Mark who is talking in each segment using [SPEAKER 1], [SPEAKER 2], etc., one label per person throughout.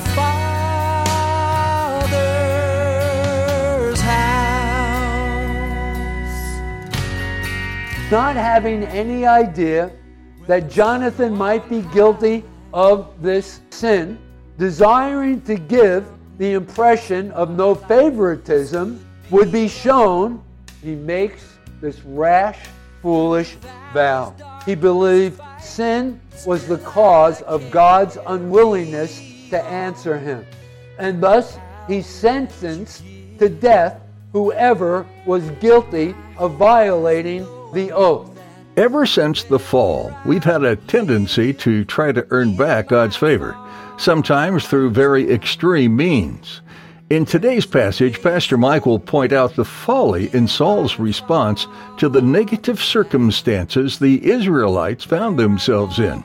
[SPEAKER 1] Father's house.
[SPEAKER 2] not having any idea that Jonathan might be guilty of this sin, desiring to give the impression of no favoritism would be shown, he makes this rash, foolish vow. He believed sin was the cause of God's unwillingness to answer him. And thus he sentenced to death whoever was guilty of violating the oath.
[SPEAKER 3] Ever since the fall, we've had a tendency to try to earn back God's favor, sometimes through very extreme means. In today's passage, Pastor Mike will point out the folly in Saul's response to the negative circumstances the Israelites found themselves in.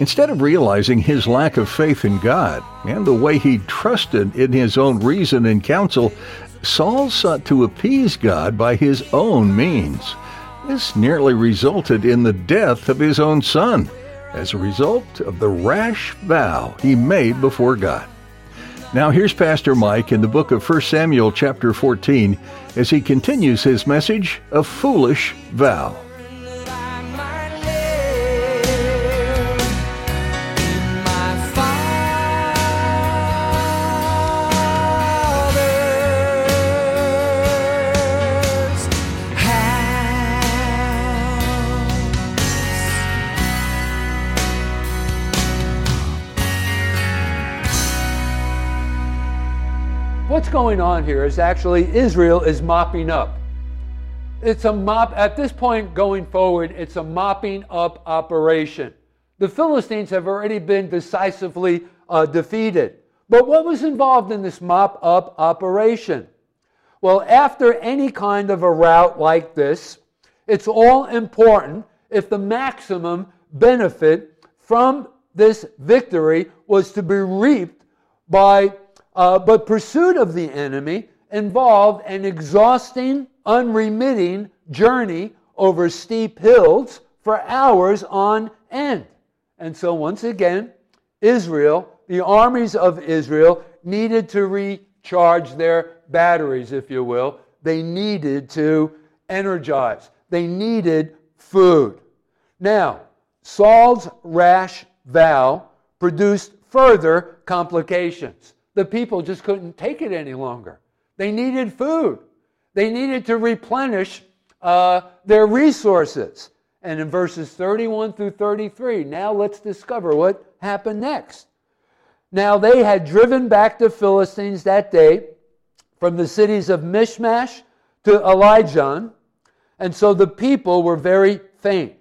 [SPEAKER 3] Instead of realizing his lack of faith in God and the way he trusted in his own reason and counsel, Saul sought to appease God by his own means. This nearly resulted in the death of his own son as a result of the rash vow he made before God. Now here's Pastor Mike in the book of 1 Samuel chapter 14 as he continues his message, A Foolish Vow.
[SPEAKER 2] What's going on here is actually Israel is mopping up. It's a mop, at this point going forward, it's a mopping up operation. The Philistines have already been decisively uh, defeated. But what was involved in this mop up operation? Well, after any kind of a rout like this, it's all important if the maximum benefit from this victory was to be reaped by, uh, but pursuit of the enemy involved an exhausting, unremitting journey over steep hills for hours on end. And so, once again, Israel, the armies of Israel, needed to recharge their batteries, if you will. They needed to energize, they needed food. Now, Saul's rash vow produced further complications. The people just couldn't take it any longer. They needed food, they needed to replenish uh, their resources. And in verses 31 through 33, now let's discover what happened next. Now they had driven back the Philistines that day from the cities of Michmash to Elijah, and so the people were very faint.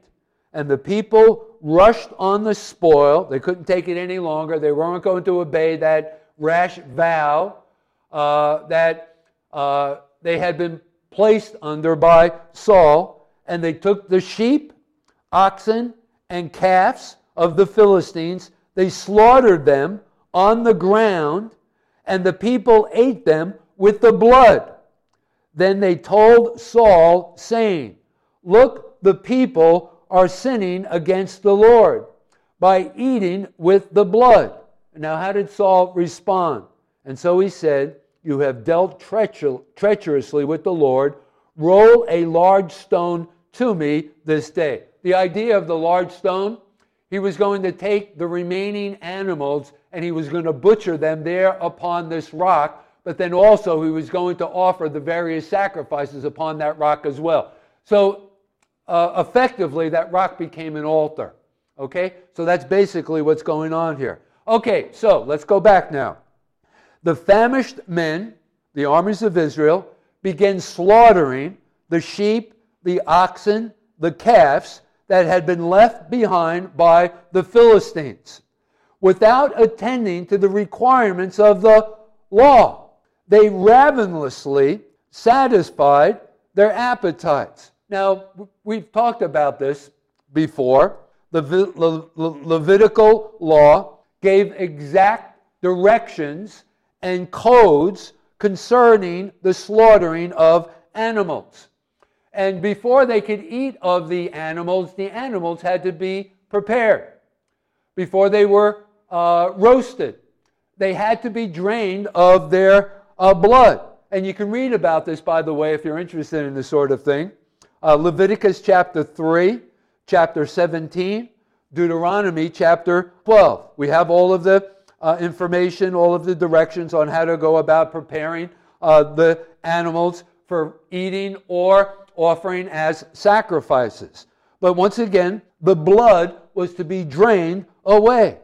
[SPEAKER 2] And the people rushed on the spoil. They couldn't take it any longer. They weren't going to obey that rash vow uh, that uh, they had been placed under by Saul. And they took the sheep, oxen, and calves of the Philistines. They slaughtered them on the ground, and the people ate them with the blood. Then they told Saul, saying, Look, the people are sinning against the Lord by eating with the blood. Now, how did Saul respond? And so he said, You have dealt treacher- treacherously with the Lord. Roll a large stone to me this day. The idea of the large stone, he was going to take the remaining animals and he was going to butcher them there upon this rock, but then also he was going to offer the various sacrifices upon that rock as well. So uh, effectively, that rock became an altar. Okay? So that's basically what's going on here. Okay, so let's go back now. The famished men, the armies of Israel, began slaughtering the sheep, the oxen, the calves that had been left behind by the Philistines without attending to the requirements of the law. They ravenously satisfied their appetites. Now, we've talked about this before. The Vi- Le- Le- Levitical law gave exact directions and codes concerning the slaughtering of animals. And before they could eat of the animals, the animals had to be prepared. Before they were uh, roasted, they had to be drained of their uh, blood. And you can read about this, by the way, if you're interested in this sort of thing. Uh, Leviticus chapter 3, chapter 17, Deuteronomy chapter 12. We have all of the uh, information, all of the directions on how to go about preparing uh, the animals for eating or offering as sacrifices. But once again, the blood was to be drained away.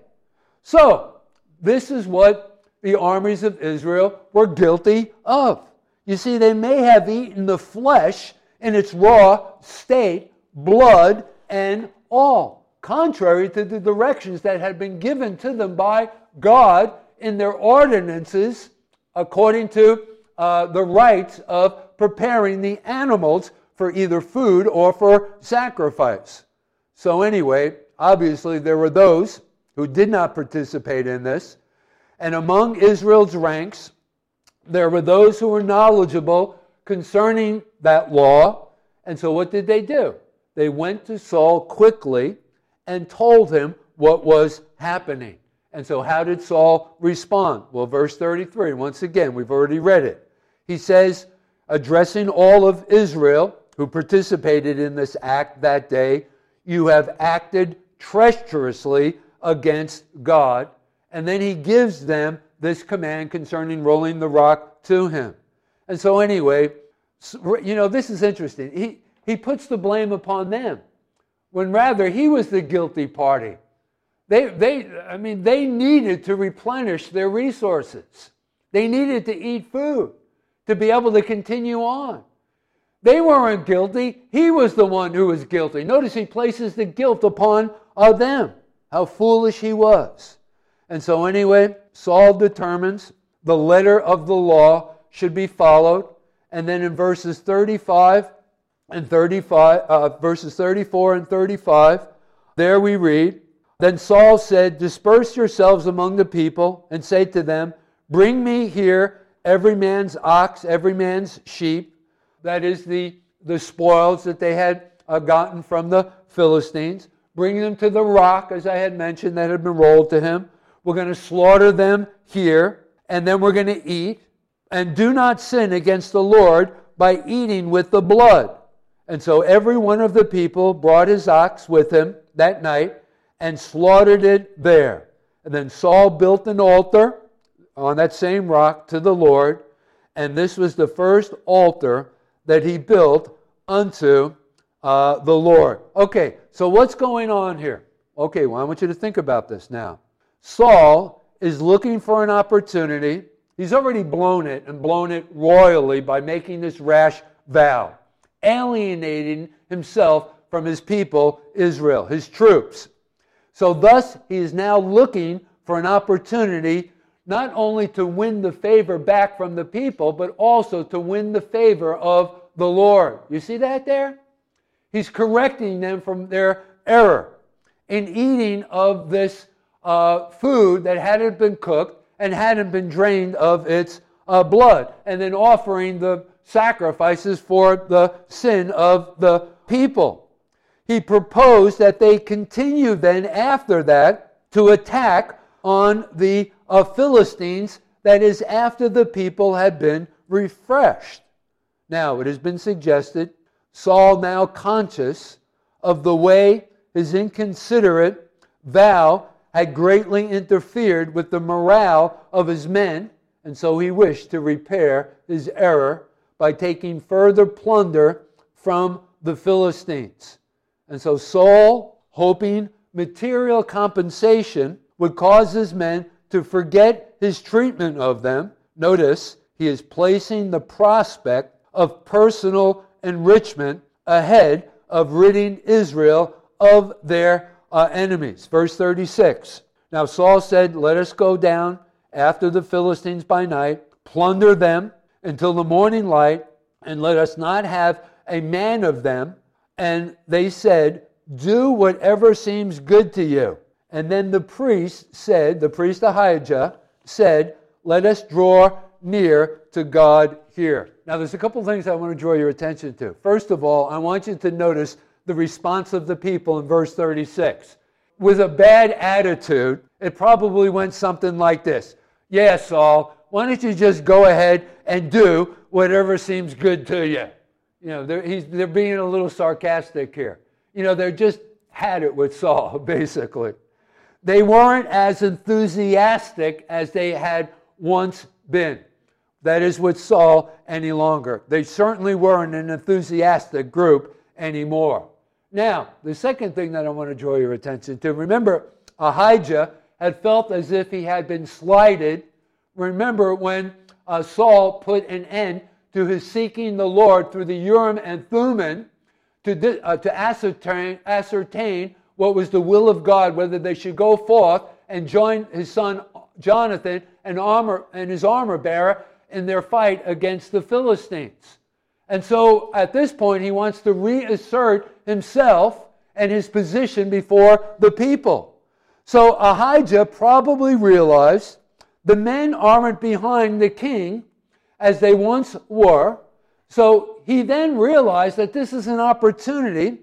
[SPEAKER 2] So, this is what the armies of Israel were guilty of. You see, they may have eaten the flesh in its raw state, blood and all, contrary to the directions that had been given to them by God in their ordinances, according to uh, the rites of preparing the animals for either food or for sacrifice. So, anyway, obviously, there were those who did not participate in this. And among Israel's ranks, there were those who were knowledgeable concerning that law. And so, what did they do? They went to Saul quickly and told him what was happening. And so, how did Saul respond? Well, verse 33, once again, we've already read it. He says, addressing all of Israel who participated in this act that day, you have acted treacherously against God. And then he gives them this command concerning rolling the rock to him. And so, anyway, you know, this is interesting. He, he puts the blame upon them when rather he was the guilty party. They, they, I mean, they needed to replenish their resources. They needed to eat food to be able to continue on. They weren't guilty. He was the one who was guilty. Notice he places the guilt upon uh, them. How foolish he was. And so, anyway, Saul determines the letter of the law should be followed. And then in verses 35 and 35, uh, verses 34 and 35, there we read, Then Saul said, Disperse yourselves among the people and say to them, Bring me here every man's ox, every man's sheep. That is the, the spoils that they had uh, gotten from the Philistines. Bring them to the rock, as I had mentioned, that had been rolled to him. We're going to slaughter them here, and then we're going to eat. And do not sin against the Lord by eating with the blood. And so every one of the people brought his ox with him that night and slaughtered it there. And then Saul built an altar on that same rock to the Lord. And this was the first altar that he built unto uh, the Lord. Okay, so what's going on here? Okay, well, I want you to think about this now. Saul is looking for an opportunity. He's already blown it and blown it royally by making this rash vow, alienating himself from his people, Israel, his troops. So, thus, he is now looking for an opportunity not only to win the favor back from the people, but also to win the favor of the Lord. You see that there? He's correcting them from their error in eating of this uh, food that hadn't been cooked and hadn't been drained of its uh, blood, and then offering the sacrifices for the sin of the people. He proposed that they continue then after that to attack on the uh, Philistines, that is, after the people had been refreshed. Now, it has been suggested, Saul, now conscious of the way his inconsiderate vow had greatly interfered with the morale of his men, and so he wished to repair his error by taking further plunder from the Philistines. And so Saul, hoping material compensation would cause his men to forget his treatment of them, notice he is placing the prospect of personal enrichment ahead of ridding Israel of their uh, enemies. Verse 36. Now Saul said, Let us go down after the Philistines by night, plunder them until the morning light, and let us not have a man of them. And they said, Do whatever seems good to you. And then the priest said, the priest Ahijah said, Let us draw near to God here. Now, there's a couple things I want to draw your attention to. First of all, I want you to notice the response of the people in verse 36. With a bad attitude, it probably went something like this Yeah, Saul, why don't you just go ahead and do whatever seems good to you? You know, they're, he's, they're being a little sarcastic here. You know, they're just had it with Saul, basically. They weren't as enthusiastic as they had once been. That is with Saul any longer. They certainly weren't an enthusiastic group anymore. Now, the second thing that I want to draw your attention to remember, Ahijah had felt as if he had been slighted. Remember when uh, Saul put an end to his seeking the Lord through the Urim and Thummim to, di- uh, to ascertain, ascertain what was the will of God, whether they should go forth and join his son Jonathan and, armor, and his armor bearer in their fight against the Philistines. And so at this point, he wants to reassert himself and his position before the people. So Ahijah probably realized the men aren't behind the king as they once were. So he then realized that this is an opportunity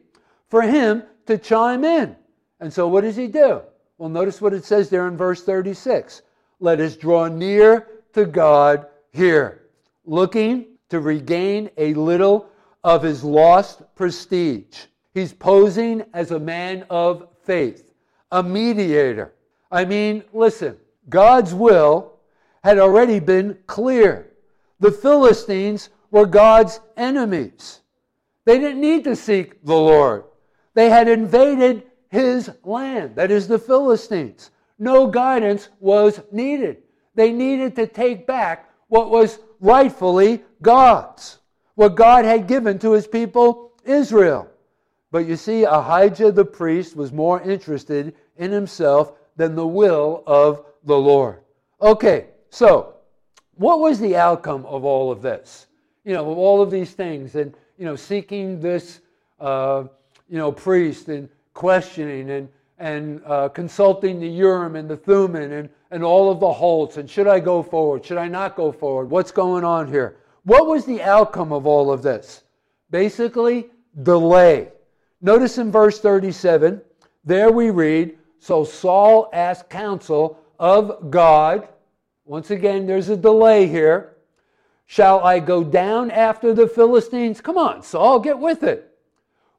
[SPEAKER 2] for him to chime in. And so what does he do? Well, notice what it says there in verse 36. Let us draw near to God here, looking to regain a little of his lost prestige. He's posing as a man of faith, a mediator. I mean, listen, God's will had already been clear. The Philistines were God's enemies. They didn't need to seek the Lord. They had invaded his land, that is the Philistines. No guidance was needed. They needed to take back what was rightfully God's, what God had given to his people Israel. But you see, Ahijah the priest was more interested in himself than the will of the Lord. Okay, so what was the outcome of all of this? You know, of all of these things, and you know, seeking this, uh, you know, priest and questioning and and uh, consulting the Urim and the Thummim and, and all of the Holts. And should I go forward? Should I not go forward? What's going on here? What was the outcome of all of this? Basically, delay. Notice in verse 37, there we read, So Saul asked counsel of God. Once again, there's a delay here. Shall I go down after the Philistines? Come on, Saul, get with it.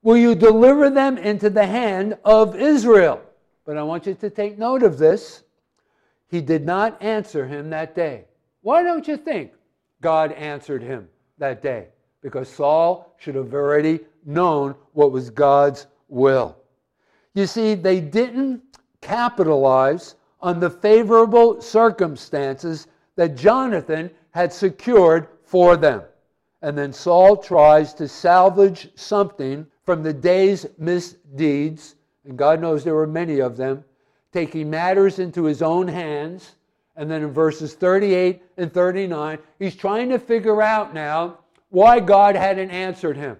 [SPEAKER 2] Will you deliver them into the hand of Israel? But I want you to take note of this. He did not answer him that day. Why don't you think God answered him that day? Because Saul should have already known what was God's will. You see, they didn't capitalize on the favorable circumstances that Jonathan had secured for them. And then Saul tries to salvage something from the day's misdeeds, and God knows there were many of them, taking matters into his own hands. And then in verses 38 and 39, he's trying to figure out now why God hadn't answered him.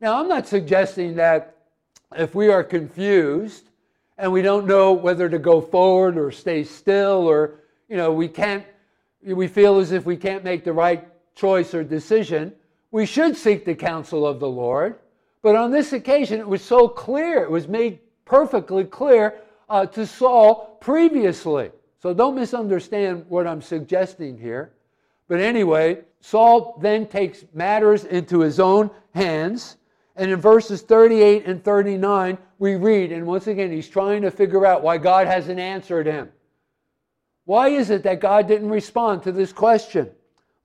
[SPEAKER 2] Now, I'm not suggesting that if we are confused and we don't know whether to go forward or stay still, or, you know, we can't, we feel as if we can't make the right choice or decision, we should seek the counsel of the Lord. But on this occasion, it was so clear, it was made perfectly clear uh, to Saul previously. So don't misunderstand what I'm suggesting here. But anyway, Saul then takes matters into his own hands. And in verses 38 and 39, we read, and once again, he's trying to figure out why God hasn't answered him. Why is it that God didn't respond to this question?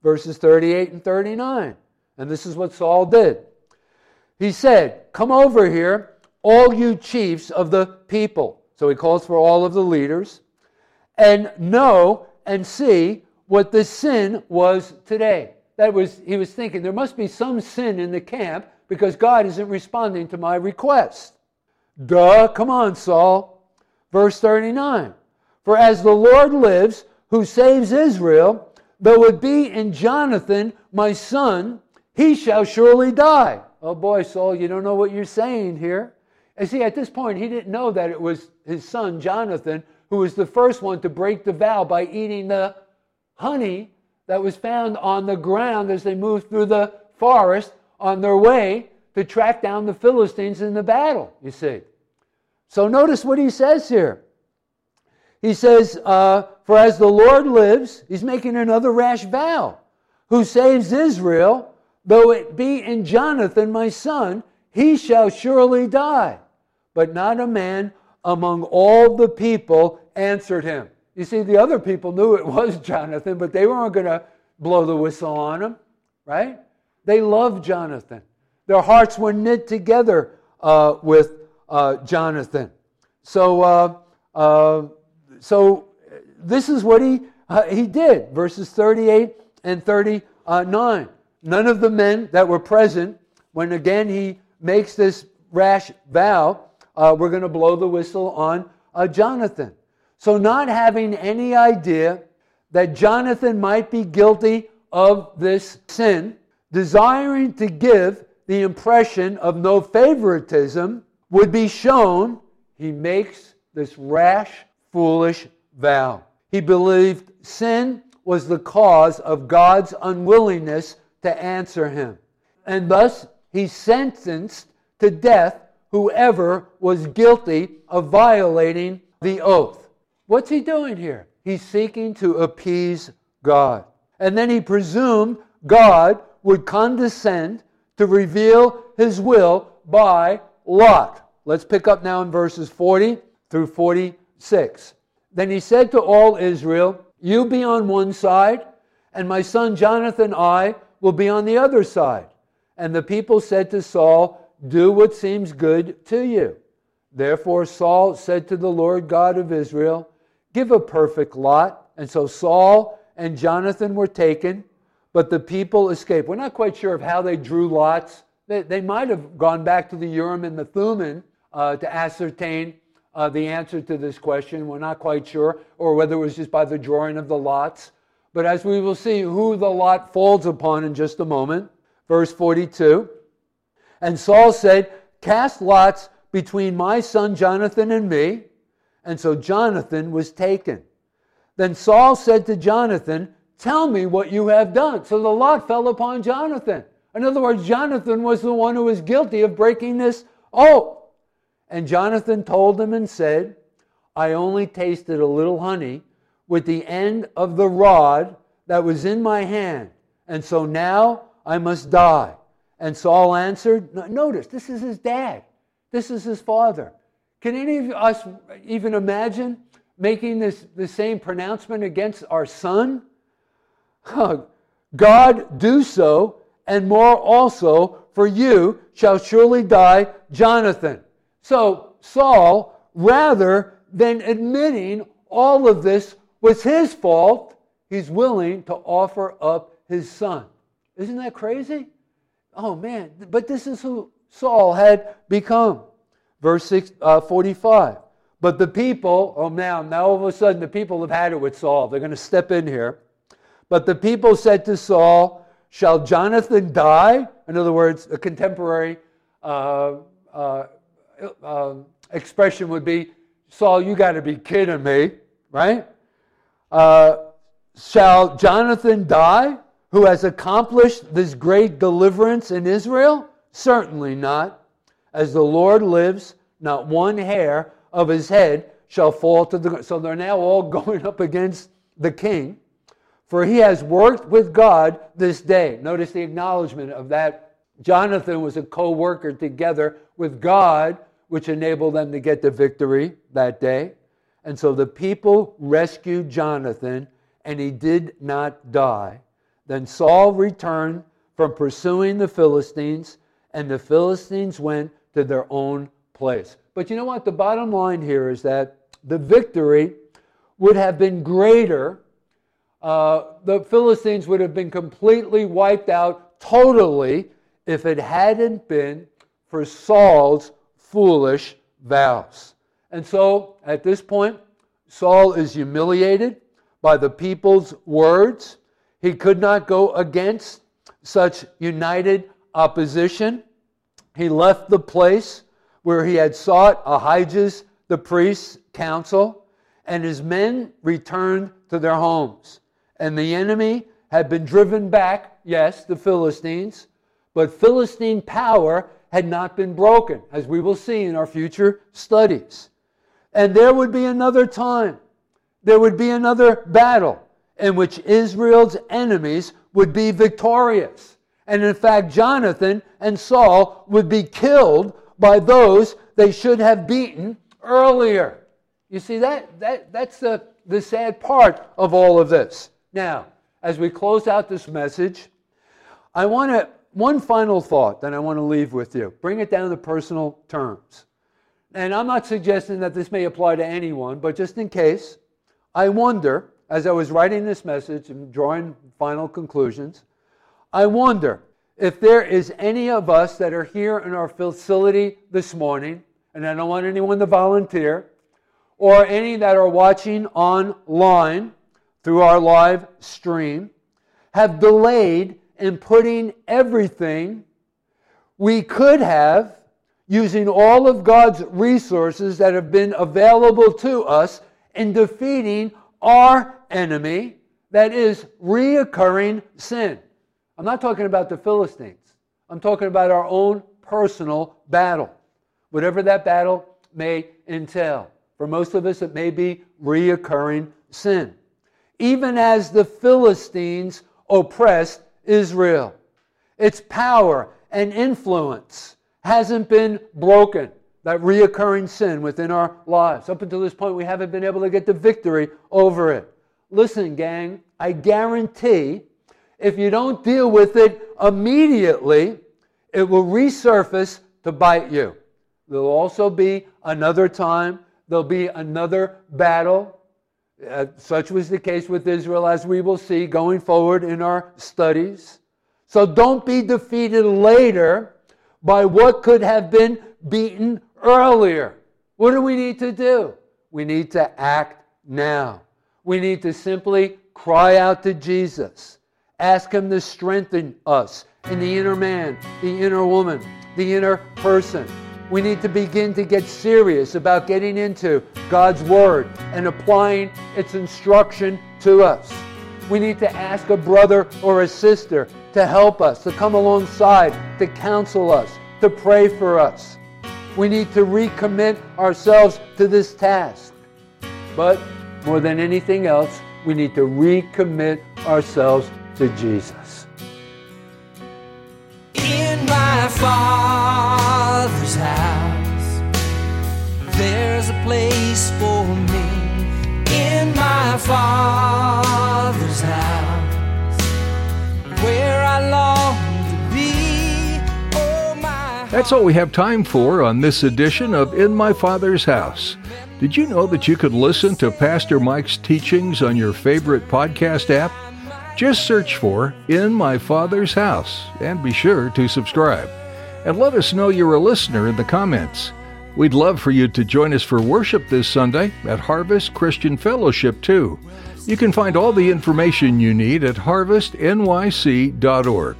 [SPEAKER 2] Verses 38 and 39. And this is what Saul did. He said, Come over here, all you chiefs of the people. So he calls for all of the leaders, and know and see what the sin was today. that was he was thinking there must be some sin in the camp because God isn't responding to my request. Duh, come on, Saul. Verse 39. For as the Lord lives, who saves Israel, though it be in Jonathan, my son, he shall surely die. Oh boy, Saul, you don't know what you're saying here. And see, at this point, he didn't know that it was his son, Jonathan, who was the first one to break the vow by eating the honey that was found on the ground as they moved through the forest on their way to track down the Philistines in the battle, you see. So notice what he says here. He says, uh, For as the Lord lives, he's making another rash vow, who saves Israel, though it be in Jonathan my son, he shall surely die. But not a man among all the people answered him. You see, the other people knew it was Jonathan, but they weren't going to blow the whistle on him, right? They loved Jonathan. Their hearts were knit together uh, with uh, Jonathan. So, uh, uh so this is what he, uh, he did. Verses 38 and 39. None of the men that were present, when again he makes this rash vow, uh, we're going to blow the whistle on Jonathan. So, not having any idea that Jonathan might be guilty of this sin, desiring to give the impression of no favoritism would be shown, he makes this rash, foolish vow. He believed sin was the cause of God's unwillingness to answer him. And thus, he sentenced to death whoever was guilty of violating the oath. What's he doing here? He's seeking to appease God. And then he presumed God would condescend to reveal his will by Lot. Let's pick up now in verses 40 through 46. Then he said to all Israel, You be on one side, and my son Jonathan I will be on the other side. And the people said to Saul, Do what seems good to you. Therefore Saul said to the Lord God of Israel, Give a perfect lot. And so Saul and Jonathan were taken, but the people escaped. We're not quite sure of how they drew lots. They, they might have gone back to the Urim and the Thummim uh, to ascertain uh, the answer to this question. We're not quite sure, or whether it was just by the drawing of the lots. But as we will see who the lot falls upon in just a moment, verse 42. And Saul said, Cast lots between my son Jonathan and me. And so Jonathan was taken. Then Saul said to Jonathan, Tell me what you have done. So the lot fell upon Jonathan. In other words, Jonathan was the one who was guilty of breaking this oath. And Jonathan told him and said, I only tasted a little honey with the end of the rod that was in my hand, and so now I must die. And Saul answered, Notice, this is his dad, this is his father. Can any of us even imagine making this the same pronouncement against our son? God do so, and more also, for you shall surely die, Jonathan. So Saul, rather than admitting all of this was his fault, he's willing to offer up his son. Isn't that crazy? Oh man, but this is who Saul had become. Verse six, uh, 45. But the people, oh now, now all of a sudden the people have had it with Saul. They're going to step in here. But the people said to Saul, Shall Jonathan die? In other words, a contemporary uh, uh, uh expression would be, Saul, you got to be kidding me, right? Uh, shall Jonathan die, who has accomplished this great deliverance in Israel? Certainly not. As the Lord lives, not one hair of his head shall fall to the ground. So they're now all going up against the king. For he has worked with God this day. Notice the acknowledgement of that. Jonathan was a co worker together with God, which enabled them to get the victory that day. And so the people rescued Jonathan, and he did not die. Then Saul returned from pursuing the Philistines, and the Philistines went to their own place. But you know what? The bottom line here is that the victory would have been greater uh, the Philistines would have been completely wiped out totally if it hadn't been for Saul's foolish vows. And so at this point, Saul is humiliated by the people's words. He could not go against such united opposition. He left the place where he had sought Ahijah's, the priest's counsel, and his men returned to their homes. And the enemy had been driven back, yes, the Philistines, but Philistine power had not been broken, as we will see in our future studies. And there would be another time, there would be another battle in which Israel's enemies would be victorious. And in fact, Jonathan and Saul would be killed by those they should have beaten earlier. You see, that, that, that's the, the sad part of all of this. Now, as we close out this message, I want to, one final thought that I want to leave with you. Bring it down to personal terms. And I'm not suggesting that this may apply to anyone, but just in case, I wonder, as I was writing this message and drawing final conclusions, I wonder if there is any of us that are here in our facility this morning, and I don't want anyone to volunteer, or any that are watching online through our live stream, have delayed in putting everything we could have using all of God's resources that have been available to us in defeating our enemy, that is reoccurring sin. I'm not talking about the Philistines. I'm talking about our own personal battle, whatever that battle may entail. For most of us, it may be reoccurring sin. Even as the Philistines oppressed Israel, its power and influence hasn't been broken. That reoccurring sin within our lives. Up until this point, we haven't been able to get the victory over it. Listen, gang, I guarantee if you don't deal with it immediately, it will resurface to bite you. There'll also be another time, there'll be another battle. Uh, such was the case with Israel, as we will see going forward in our studies. So don't be defeated later by what could have been beaten earlier. What do we need to do? We need to act now. We need to simply cry out to Jesus. Ask Him to strengthen us in the inner man, the inner woman, the inner person. We need to begin to get serious about getting into God's Word and applying its instruction to us. We need to ask a brother or a sister to help us, to come alongside, to counsel us, to pray for us. We need to recommit ourselves to this task. But more than anything else, we need to recommit ourselves to Jesus.
[SPEAKER 1] In my House, there's a place for me. In my Father's house, where I long. Oh,
[SPEAKER 3] That's all we have time for on this edition of In My Father's House. Did you know that you could listen to Pastor Mike's teachings on your favorite podcast app? Just search for In My Father's House and be sure to subscribe. And let us know you're a listener in the comments. We'd love for you to join us for worship this Sunday at Harvest Christian Fellowship, too. You can find all the information you need at harvestnyc.org.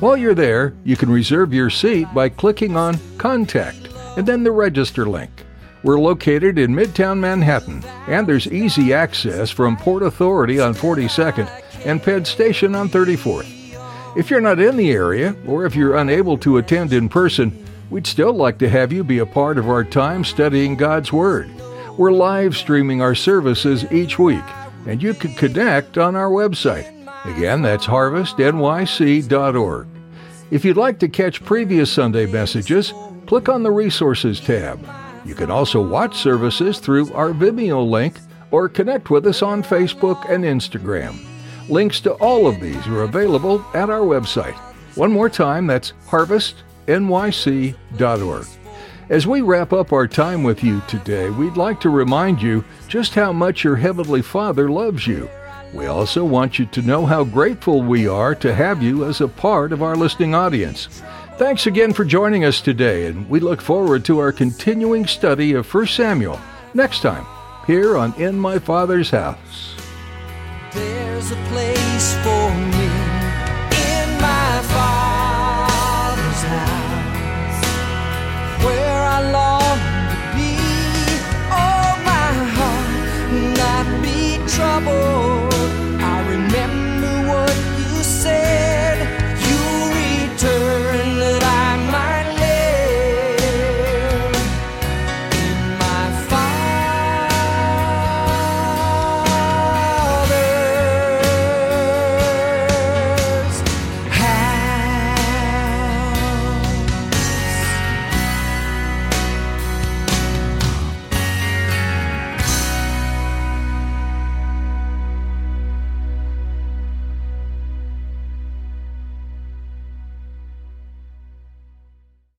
[SPEAKER 3] While you're there, you can reserve your seat by clicking on Contact and then the Register link. We're located in Midtown Manhattan, and there's easy access from Port Authority on 42nd and Penn Station on 34th. If you're not in the area, or if you're unable to attend in person, we'd still like to have you be a part of our time studying God's Word. We're live streaming our services each week, and you can connect on our website. Again, that's harvestnyc.org. If you'd like to catch previous Sunday messages, click on the Resources tab. You can also watch services through our Vimeo link or connect with us on Facebook and Instagram. Links to all of these are available at our website. One more time, that's harvestnyc.org. As we wrap up our time with you today, we'd like to remind you just how much your Heavenly Father loves you. We also want you to know how grateful we are to have you as a part of our listening audience. Thanks again for joining us today, and we look forward to our continuing study of 1 Samuel next time here on In My Father's House.
[SPEAKER 1] There's a place for